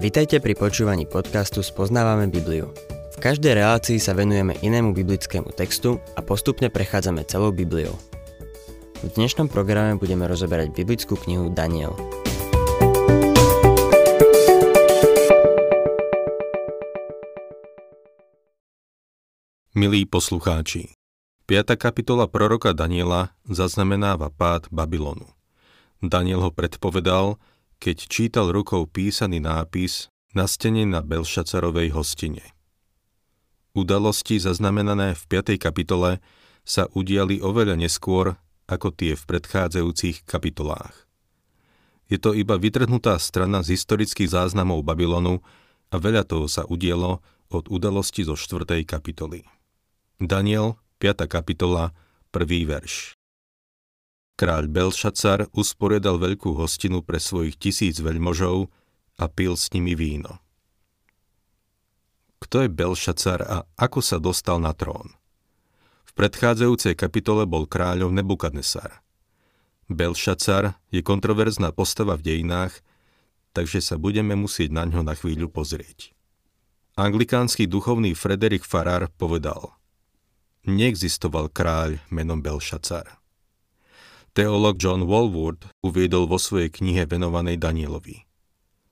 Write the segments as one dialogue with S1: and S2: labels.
S1: Vitajte pri počúvaní podcastu Spoznávame Bibliu. V každej relácii sa venujeme inému biblickému textu a postupne prechádzame celou Bibliou. V dnešnom programe budeme rozoberať biblickú knihu Daniel.
S2: Milí poslucháči, 5. kapitola proroka Daniela zaznamenáva pád Babylonu. Daniel ho predpovedal, keď čítal rukou písaný nápis na stene na Belšacarovej hostine. Udalosti zaznamenané v 5. kapitole sa udiali oveľa neskôr ako tie v predchádzajúcich kapitolách. Je to iba vytrhnutá strana z historických záznamov Babylonu a veľa toho sa udielo od udalosti zo 4. kapitoly. Daniel, 5. kapitola, 1. verš. Kráľ Belšacar usporiadal veľkú hostinu pre svojich tisíc veľmožov a pil s nimi víno. Kto je Belšacar a ako sa dostal na trón? V predchádzajúcej kapitole bol kráľom Nebukadnesar. Belšacar je kontroverzná postava v dejinách, takže sa budeme musieť na ňo na chvíľu pozrieť. Anglikánsky duchovný Frederik Farrar povedal Neexistoval kráľ menom Belšacar. Teolog John Walwood uviedol vo svojej knihe venovanej Danielovi.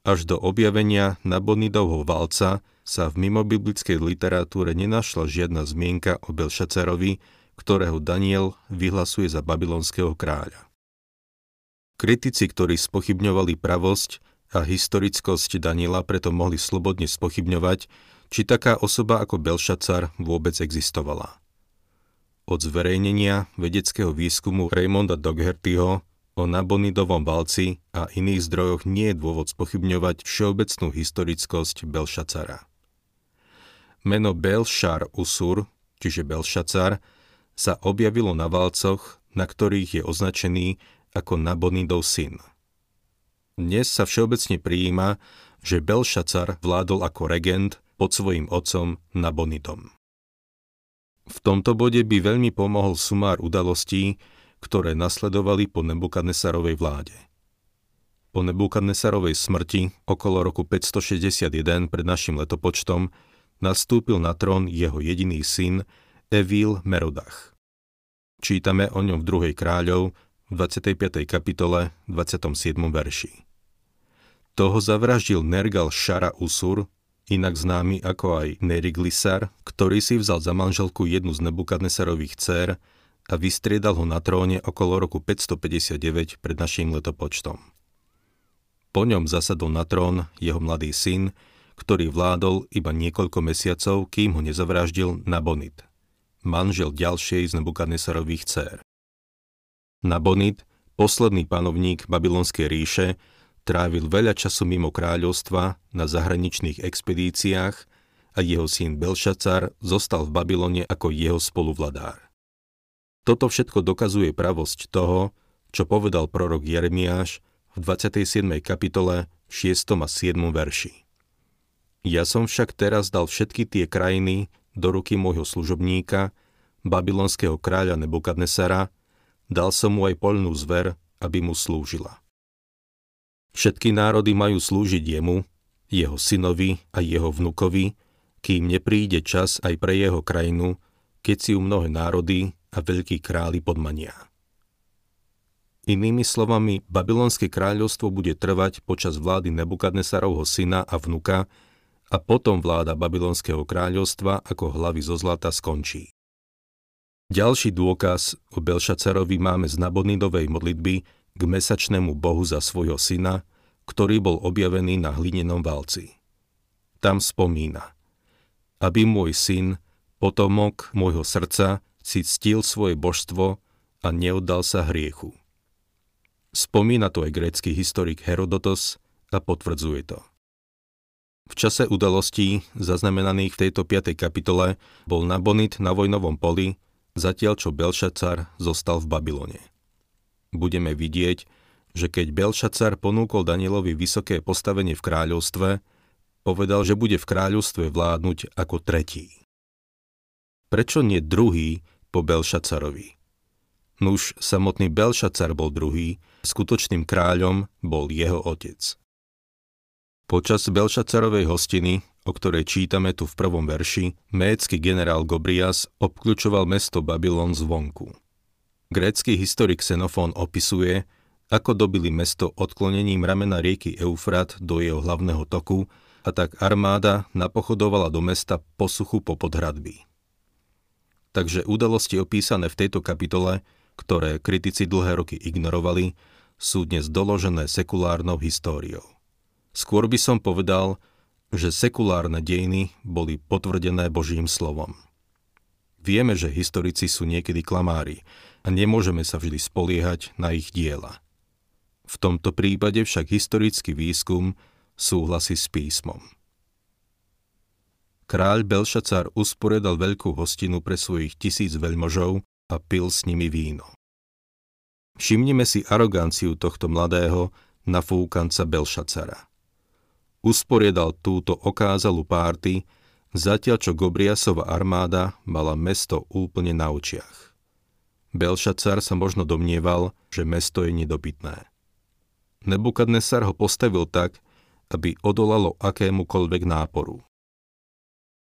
S2: Až do objavenia Nabonidovho valca sa v mimobiblickej literatúre nenašla žiadna zmienka o Belšacarovi, ktorého Daniel vyhlasuje za babylonského kráľa. Kritici, ktorí spochybňovali pravosť a historickosť Daniela, preto mohli slobodne spochybňovať, či taká osoba ako Belšacar vôbec existovala. Od zverejnenia vedeckého výskumu Raymonda Doghertyho o Nabonidovom valci a iných zdrojoch nie je dôvod spochybňovať všeobecnú historickosť Belšacara. Meno Belšar Usur, čiže Belšacar, sa objavilo na valcoch, na ktorých je označený ako Nabonidov syn. Dnes sa všeobecne prijíma, že Belšacar vládol ako regent pod svojim otcom Nabonidom. V tomto bode by veľmi pomohol sumár udalostí, ktoré nasledovali po Nebukadnesarovej vláde. Po Nebukadnesarovej smrti okolo roku 561 pred našim letopočtom nastúpil na trón jeho jediný syn Evil Merodach. Čítame o ňom v 2. kráľov v 25. kapitole 27. verši. Toho zavraždil Nergal Šara Usur, inak známy ako aj Neriglisar, ktorý si vzal za manželku jednu z Nebukadnesarových dcer a vystriedal ho na tróne okolo roku 559 pred našim letopočtom. Po ňom zasadol na trón jeho mladý syn, ktorý vládol iba niekoľko mesiacov, kým ho nezavraždil Nabonid, manžel ďalšej z Nebukadnesarových dcer. Nabonid, posledný panovník Babylonskej ríše, Trávil veľa času mimo kráľovstva na zahraničných expedíciách a jeho syn Belšacar zostal v Babylone ako jeho spoluvladár. Toto všetko dokazuje pravosť toho, čo povedal prorok Jeremiáš v 27. kapitole 6. a 7. verši. Ja som však teraz dal všetky tie krajiny do ruky môjho služobníka, babylonského kráľa Nebukadnesara, dal som mu aj poľnú zver, aby mu slúžila. Všetky národy majú slúžiť jemu, jeho synovi a jeho vnukovi, kým nepríde čas aj pre jeho krajinu, keď si ju mnohé národy a veľkí králi podmania. Inými slovami, Babylonské kráľovstvo bude trvať počas vlády Nebukadnesarovho syna a vnuka a potom vláda Babylonského kráľovstva ako hlavy zo zlata skončí. Ďalší dôkaz o Belšacarovi máme z Nabonidovej modlitby, k mesačnému bohu za svojho syna, ktorý bol objavený na hlinenom valci. Tam spomína, aby môj syn, potomok môjho srdca, si ctil svoje božstvo a neoddal sa hriechu. Spomína to aj grécky historik Herodotos a potvrdzuje to. V čase udalostí, zaznamenaných v tejto 5. kapitole, bol Nabonid na vojnovom poli, zatiaľ čo Belšacar zostal v Babylone budeme vidieť, že keď Belšacar ponúkol Danielovi vysoké postavenie v kráľovstve, povedal, že bude v kráľovstve vládnuť ako tretí. Prečo nie druhý po Belšacarovi? Nuž, samotný Belšacar bol druhý, skutočným kráľom bol jeho otec. Počas Belšacarovej hostiny, o ktorej čítame tu v prvom verši, mécky generál Gobrias obklúčoval mesto Babylon zvonku. Grécky historik Xenofón opisuje, ako dobili mesto odklonením ramena rieky Eufrat do jeho hlavného toku a tak armáda napochodovala do mesta po suchu po podhradby. Takže udalosti opísané v tejto kapitole, ktoré kritici dlhé roky ignorovali, sú dnes doložené sekulárnou históriou. Skôr by som povedal, že sekulárne dejiny boli potvrdené Božím slovom. Vieme, že historici sú niekedy klamári a nemôžeme sa vždy spoliehať na ich diela. V tomto prípade však historický výskum súhlasí s písmom. Kráľ Belšacar usporiadal veľkú hostinu pre svojich tisíc veľmožov a pil s nimi víno. Všimnime si aroganciu tohto mladého nafúkanca Belšacara usporiadal túto okázalú párty, zatiaľ čo Gobriasova armáda mala mesto úplne na očiach. Belšacar sa možno domnieval, že mesto je nedopitné. Nebukadnesar ho postavil tak, aby odolalo akémukoľvek náporu.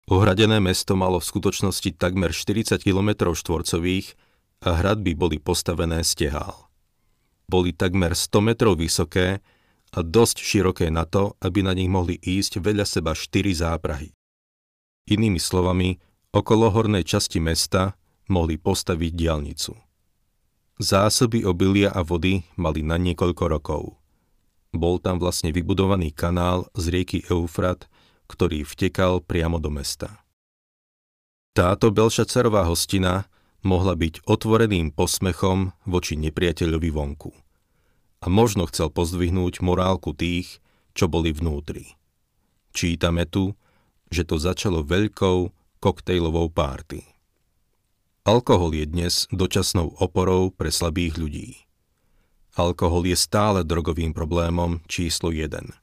S2: Ohradené mesto malo v skutočnosti takmer 40 km štvorcových a hradby boli postavené z. Boli takmer 100 metrov vysoké a dosť široké na to, aby na nich mohli ísť vedľa seba štyri záprahy. Inými slovami, okolo hornej časti mesta mohli postaviť diálnicu. Zásoby obilia a vody mali na niekoľko rokov. Bol tam vlastne vybudovaný kanál z rieky Eufrat, ktorý vtekal priamo do mesta. Táto Belšacarová hostina mohla byť otvoreným posmechom voči nepriateľovi vonku a možno chcel pozdvihnúť morálku tých, čo boli vnútri. Čítame tu, že to začalo veľkou koktejlovou párty. Alkohol je dnes dočasnou oporou pre slabých ľudí. Alkohol je stále drogovým problémom číslo 1.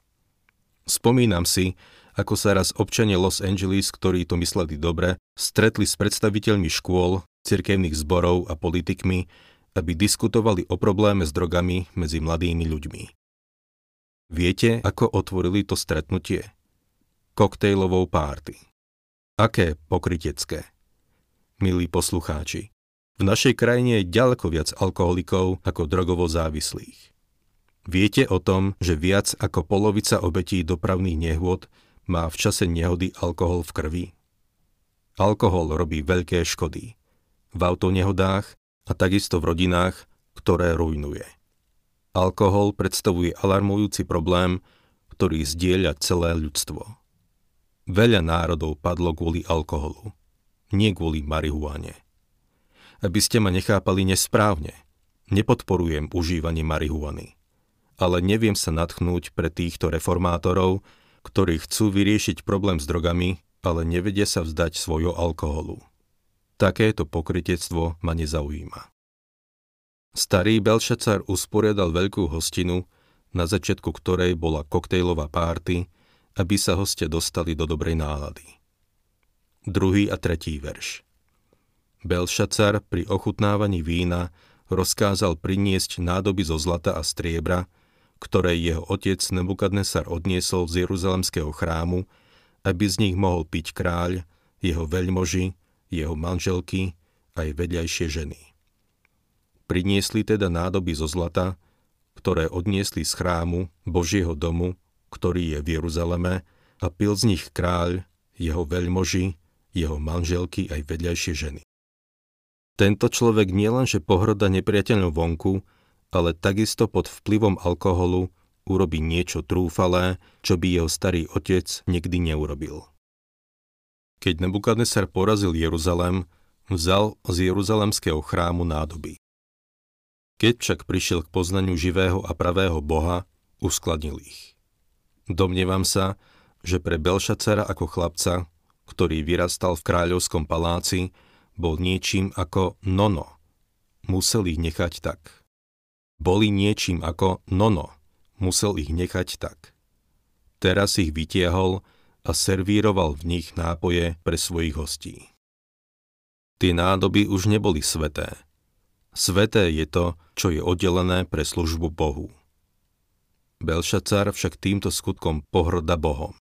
S2: Spomínam si, ako sa raz občania Los Angeles, ktorí to mysleli dobre, stretli s predstaviteľmi škôl, cirkevných zborov a politikmi, aby diskutovali o probléme s drogami medzi mladými ľuďmi. Viete, ako otvorili to stretnutie? Koktejlovou párty. Aké pokrytecké. Milí poslucháči, v našej krajine je ďaleko viac alkoholikov ako drogovo závislých. Viete o tom, že viac ako polovica obetí dopravných nehôd má v čase nehody alkohol v krvi? Alkohol robí veľké škody. V autonehodách a takisto v rodinách, ktoré rujnuje. Alkohol predstavuje alarmujúci problém, ktorý zdieľa celé ľudstvo. Veľa národov padlo kvôli alkoholu, nie kvôli marihuane. Aby ste ma nechápali nesprávne, nepodporujem užívanie marihuany, ale neviem sa natchnúť pre týchto reformátorov, ktorí chcú vyriešiť problém s drogami, ale nevedia sa vzdať svojho alkoholu. Takéto pokrytectvo ma nezaujíma. Starý Belšacar usporiadal veľkú hostinu, na začiatku ktorej bola koktejlová párty, aby sa hostia dostali do dobrej nálady. Druhý a tretí verš. Belšacar pri ochutnávaní vína rozkázal priniesť nádoby zo zlata a striebra, ktoré jeho otec Nebukadnesar odniesol z Jeruzalemského chrámu, aby z nich mohol piť kráľ, jeho veľmoži jeho manželky aj vedľajšie ženy. Priniesli teda nádoby zo zlata, ktoré odniesli z chrámu Božieho domu, ktorý je v Jeruzaleme, a pil z nich kráľ, jeho veľmoži, jeho manželky aj vedľajšie ženy. Tento človek nielenže pohrda nepriateľom vonku, ale takisto pod vplyvom alkoholu urobí niečo trúfalé, čo by jeho starý otec nikdy neurobil. Keď Nebukadnesar porazil Jeruzalem, vzal z Jeruzalemského chrámu nádoby. Keď však prišiel k poznaniu živého a pravého Boha, uskladnil ich. Domnievam sa, že pre Belšacera ako chlapca, ktorý vyrastal v kráľovskom paláci, bol niečím ako nono. Musel ich nechať tak. Boli niečím ako nono. Musel ich nechať tak. Teraz ich vytiahol a servíroval v nich nápoje pre svojich hostí. Tie nádoby už neboli sveté. Sveté je to, čo je oddelené pre službu Bohu. Belšacar však týmto skutkom pohrda Bohom.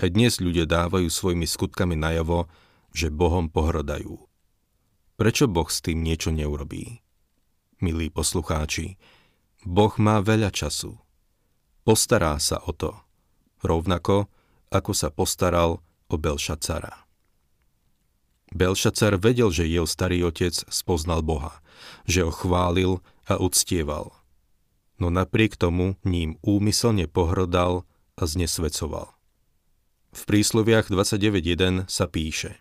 S2: Aj dnes ľudia dávajú svojimi skutkami najavo, že Bohom pohrdajú. Prečo Boh s tým niečo neurobí? Milí poslucháči, Boh má veľa času. Postará sa o to, rovnako ako sa postaral o Belšacara. Belšacar vedel, že jeho starý otec spoznal Boha, že ho chválil a uctieval. No napriek tomu ním úmyselne pohrdal a znesvecoval. V prísloviach 29.1 sa píše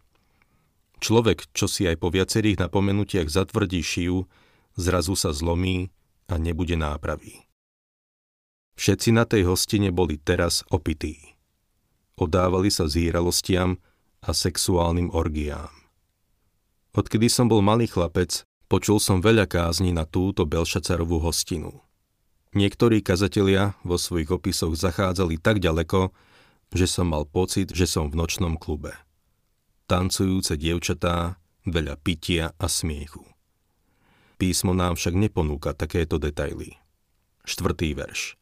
S2: Človek, čo si aj po viacerých napomenutiach zatvrdí šiju, zrazu sa zlomí a nebude nápravy. Všetci na tej hostine boli teraz opití. Odávali sa zíralostiam a sexuálnym orgiám. Odkedy som bol malý chlapec, počul som veľa kázni na túto Belšacarovú hostinu. Niektorí kazatelia vo svojich opisoch zachádzali tak ďaleko, že som mal pocit, že som v nočnom klube. Tancujúce dievčatá, veľa pitia a smiechu. Písmo nám však neponúka takéto detaily. Štvrtý verš.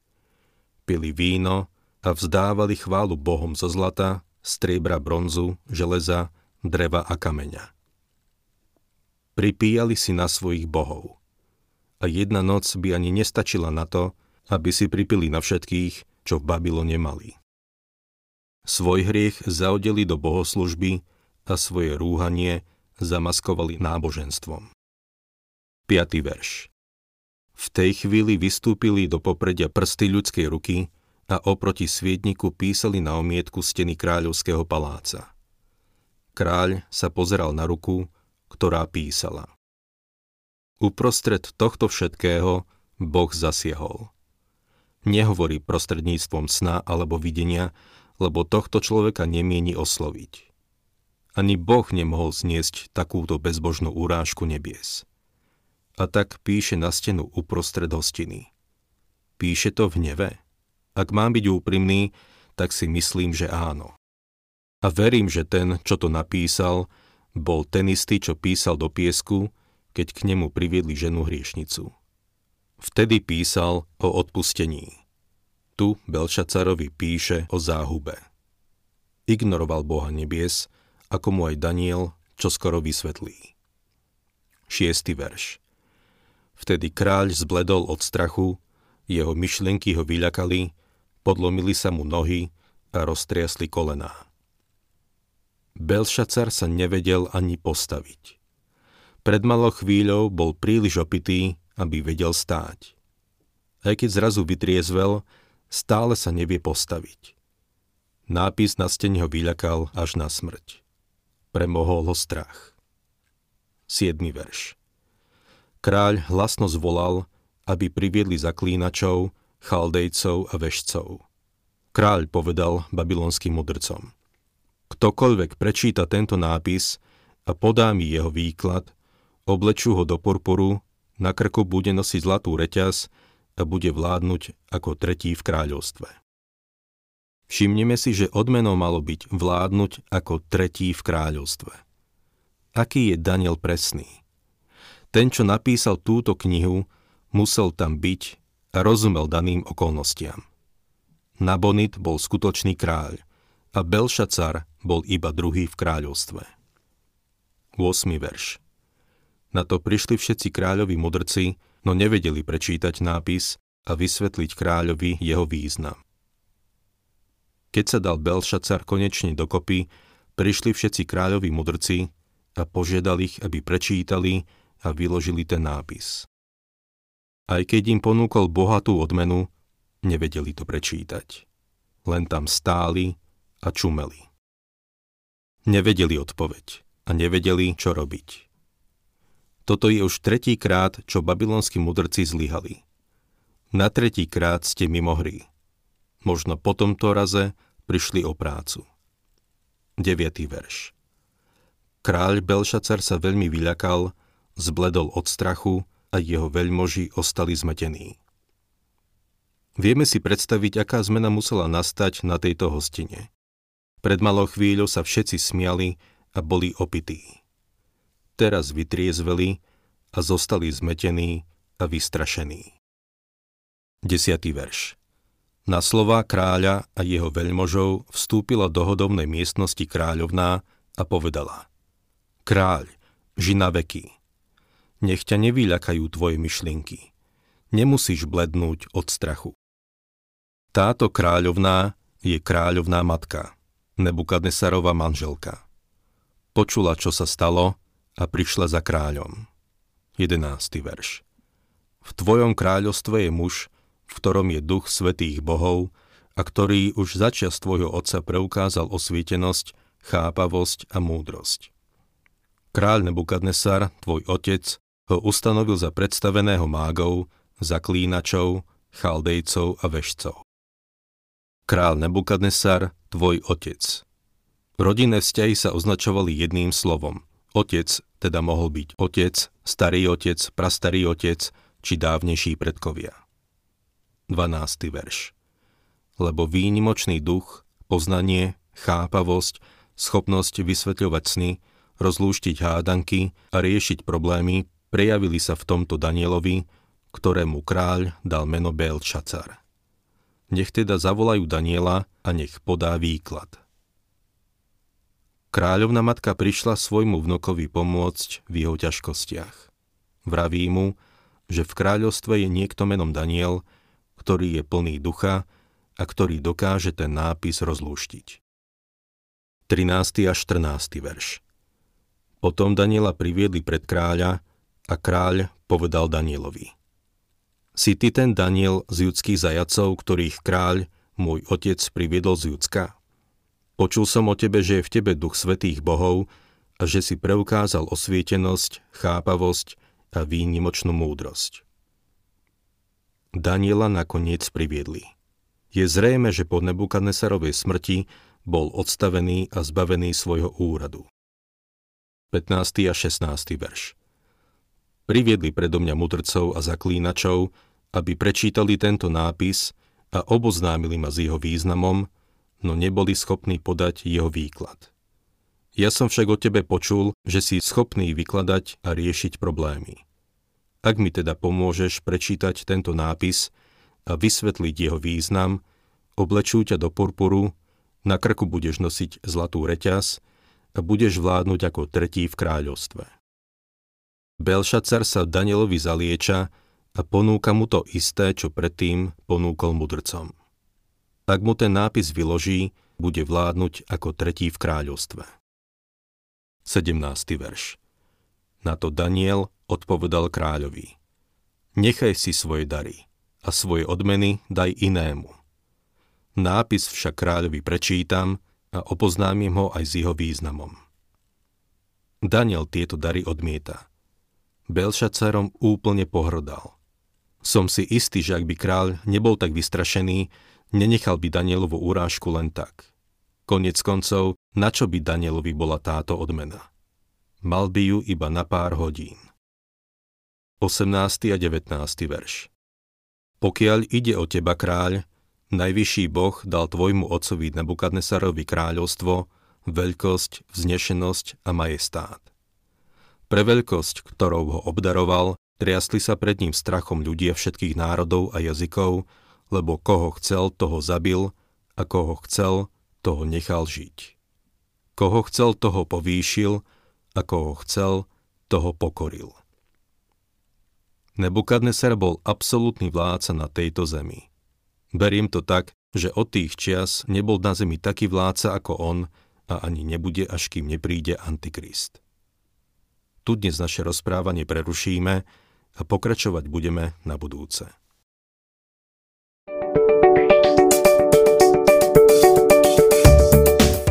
S2: Pili víno a vzdávali chválu Bohom zo zlata, striebra, bronzu, železa, dreva a kameňa. Pripíjali si na svojich bohov. A jedna noc by ani nestačila na to, aby si pripili na všetkých, čo v Babylone mali. Svoj hriech zaodeli do bohoslužby a svoje rúhanie zamaskovali náboženstvom. 5. verš V tej chvíli vystúpili do popredia prsty ľudskej ruky a oproti sviedniku písali na omietku steny kráľovského paláca. Kráľ sa pozeral na ruku, ktorá písala. Uprostred tohto všetkého Boh zasiehol. Nehovorí prostredníctvom sna alebo videnia, lebo tohto človeka nemieni osloviť. Ani Boh nemohol zniesť takúto bezbožnú urážku nebies. A tak píše na stenu uprostred hostiny. Píše to v neve? Ak mám byť úprimný, tak si myslím, že áno. A verím, že ten, čo to napísal, bol ten istý, čo písal do piesku, keď k nemu priviedli ženu hriešnicu. Vtedy písal o odpustení. Tu Belšacarovi píše o záhube. Ignoroval Boha nebies, ako mu aj Daniel čo skoro vysvetlí. Šiestý verš. Vtedy kráľ zbledol od strachu, jeho myšlienky ho vyľakali, podlomili sa mu nohy a roztriasli kolená. Belšacar sa nevedel ani postaviť. Pred malou chvíľou bol príliš opitý, aby vedel stáť. Aj keď zrazu vytriezvel, stále sa nevie postaviť. Nápis na stene ho vyľakal až na smrť. Premohol ho strach. 7. verš Kráľ hlasno zvolal, aby priviedli zaklínačov, chaldejcov a vešcov. Kráľ povedal babylonským mudrcom. Ktokoľvek prečíta tento nápis a podá mi jeho výklad, oblečú ho do porporu, na krku bude nosiť zlatú reťaz a bude vládnuť ako tretí v kráľovstve. Všimneme si, že odmenou malo byť vládnuť ako tretí v kráľovstve. Aký je Daniel presný? Ten, čo napísal túto knihu, musel tam byť a rozumel daným okolnostiam. Nabonit bol skutočný kráľ a Belšacar bol iba druhý v kráľovstve. 8. verš Na to prišli všetci kráľovi mudrci, no nevedeli prečítať nápis a vysvetliť kráľovi jeho význam. Keď sa dal Belšacar konečne dokopy, prišli všetci kráľovi mudrci a požiadali ich, aby prečítali a vyložili ten nápis. Aj keď im ponúkol bohatú odmenu, nevedeli to prečítať. Len tam stáli a čumeli. Nevedeli odpoveď a nevedeli, čo robiť. Toto je už tretíkrát, čo babylonskí mudrci zlyhali. Na tretíkrát ste mimo hry. Možno po tomto raze prišli o prácu. 9. verš Kráľ Belšacar sa veľmi vyľakal, zbledol od strachu a jeho veľmoži ostali zmetení. Vieme si predstaviť, aká zmena musela nastať na tejto hostine. Pred malou chvíľou sa všetci smiali a boli opití teraz vytriezveli a zostali zmetení a vystrašení. 10. verš. Na slova kráľa a jeho veľmožov vstúpila do hodovnej miestnosti kráľovná a povedala Kráľ, žina veky, nech ťa nevyľakajú tvoje myšlienky. Nemusíš blednúť od strachu. Táto kráľovná je kráľovná matka, Nebukadnesarova manželka. Počula, čo sa stalo a prišla za kráľom. 11. verš. V tvojom kráľovstve je muž, v ktorom je duch svetých bohov a ktorý už začias tvojho otca preukázal osvietenosť, chápavosť a múdrosť. Kráľ Nebukadnesar, tvoj otec, ho ustanovil za predstaveného mágov, zaklínačov, chaldejcov a vešcov. Král Nebukadnesar, tvoj otec. Rodinné vzťahy sa označovali jedným slovom. Otec teda mohol byť otec, starý otec, prastarý otec či dávnejší predkovia. 12. verš. Lebo výnimočný duch, poznanie, chápavosť, schopnosť vysvetľovať sny, rozlúštiť hádanky a riešiť problémy prejavili sa v tomto Danielovi, ktorému kráľ dal meno Belčacar. Nech teda zavolajú Daniela a nech podá výklad. Kráľovna matka prišla svojmu vnukovi pomôcť v jeho ťažkostiach. Vraví mu, že v kráľovstve je niekto menom Daniel, ktorý je plný ducha a ktorý dokáže ten nápis rozlúštiť. 13. a 14. verš Potom Daniela priviedli pred kráľa a kráľ povedal Danielovi. Si ty ten Daniel z judských zajacov, ktorých kráľ, môj otec, priviedol z Judska? Počul som o tebe, že je v tebe duch svetých bohov a že si preukázal osvietenosť, chápavosť a výnimočnú múdrosť. Daniela nakoniec priviedli. Je zrejme, že po Nebukadnesarovej smrti bol odstavený a zbavený svojho úradu. 15. a 16. verš Priviedli predo mňa mudrcov a zaklínačov, aby prečítali tento nápis a oboznámili ma s jeho významom, no neboli schopní podať jeho výklad. Ja som však o tebe počul, že si schopný vykladať a riešiť problémy. Ak mi teda pomôžeš prečítať tento nápis a vysvetliť jeho význam, oblečú ťa do purpuru, na krku budeš nosiť zlatú reťaz a budeš vládnuť ako tretí v kráľovstve. Belšacar sa Danielovi zalieča a ponúka mu to isté, čo predtým ponúkol mudrcom. Ak mu ten nápis vyloží, bude vládnuť ako tretí v kráľovstve. 17. verš Na to Daniel odpovedal kráľovi. Nechaj si svoje dary a svoje odmeny daj inému. Nápis však kráľovi prečítam a opoznámim ho aj s jeho významom. Daniel tieto dary odmieta. Belšacarom úplne pohrdal. Som si istý, že ak by kráľ nebol tak vystrašený, nenechal by Danielovu urážku len tak. Konec koncov, na čo by Danielovi bola táto odmena? Mal by ju iba na pár hodín. 18. a 19. verš Pokiaľ ide o teba, kráľ, najvyšší Boh dal tvojmu otcovi Nebukadnesarovi kráľovstvo, veľkosť, vznešenosť a majestát. Pre veľkosť, ktorou ho obdaroval, triasli sa pred ním strachom ľudia všetkých národov a jazykov, lebo koho chcel, toho zabil a koho chcel, toho nechal žiť. Koho chcel, toho povýšil a koho chcel, toho pokoril. Nebukadnesar bol absolútny vládca na tejto zemi. Beriem to tak, že od tých čias nebol na zemi taký vládca ako on a ani nebude, až kým nepríde Antikrist. Tu dnes naše rozprávanie prerušíme a pokračovať budeme na budúce.